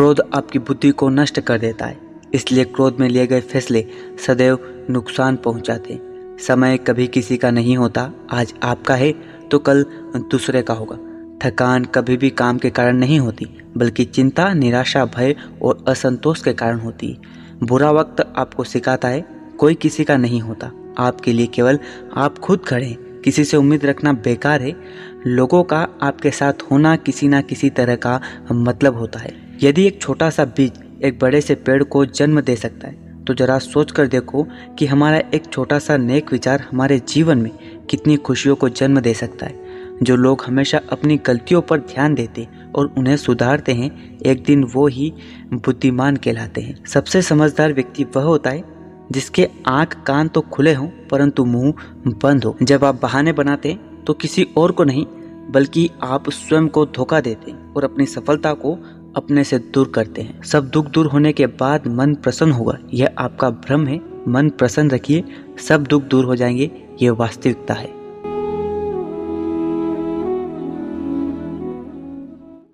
क्रोध आपकी बुद्धि को नष्ट कर देता है। इसलिए क्रोध में लिए गए फैसले सदैव नुकसान पहुंचाते समय कभी किसी का नहीं होता, आज आपका है तो कल दूसरे का होगा। थकान कभी भी काम के कारण नहीं होती, बल्कि चिंता, निराशा, भय और असंतोष के कारण होती है। बुरा वक्त आपको सिखाता है, कोई किसी का नहीं होता। आपके लिए केवल आप खुद खड़े हैं, किसी से उम्मीद रखना बेकार है। लोगों का आपके साथ होना किसी ना किसी तरह का मतलब होता है। यदि एक छोटा सा बीज एक बड़े से पेड़ को जन्म दे सकता है तो जरा सोच कर देखो कि हमारा एक छोटा सा नेक विचार हमारे जीवन में कितनी खुशियों को जन्म दे सकता है। जो लोग हमेशा अपनी गलतियों पर ध्यान देते और उन्हें सुधारते हैं, एक दिन वो ही बुद्धिमान कहलाते हैं। सबसे समझदार व्यक्ति वह होता है जिसके आँख कान तो खुले हों, परंतु मुँह बंद हो। जब आप बहाने बनाते तो किसी और को नहीं, बल्कि आप स्वयं को धोखा देते और अपनी सफलता को अपने से दूर करते हैं। सब दुख दूर होने के बाद मन प्रसन्न होगा। यह आपका भ्रम है। मन प्रसन्न रखिए। सब दुख दूर हो जाएँगे। ये वास्तविकता है।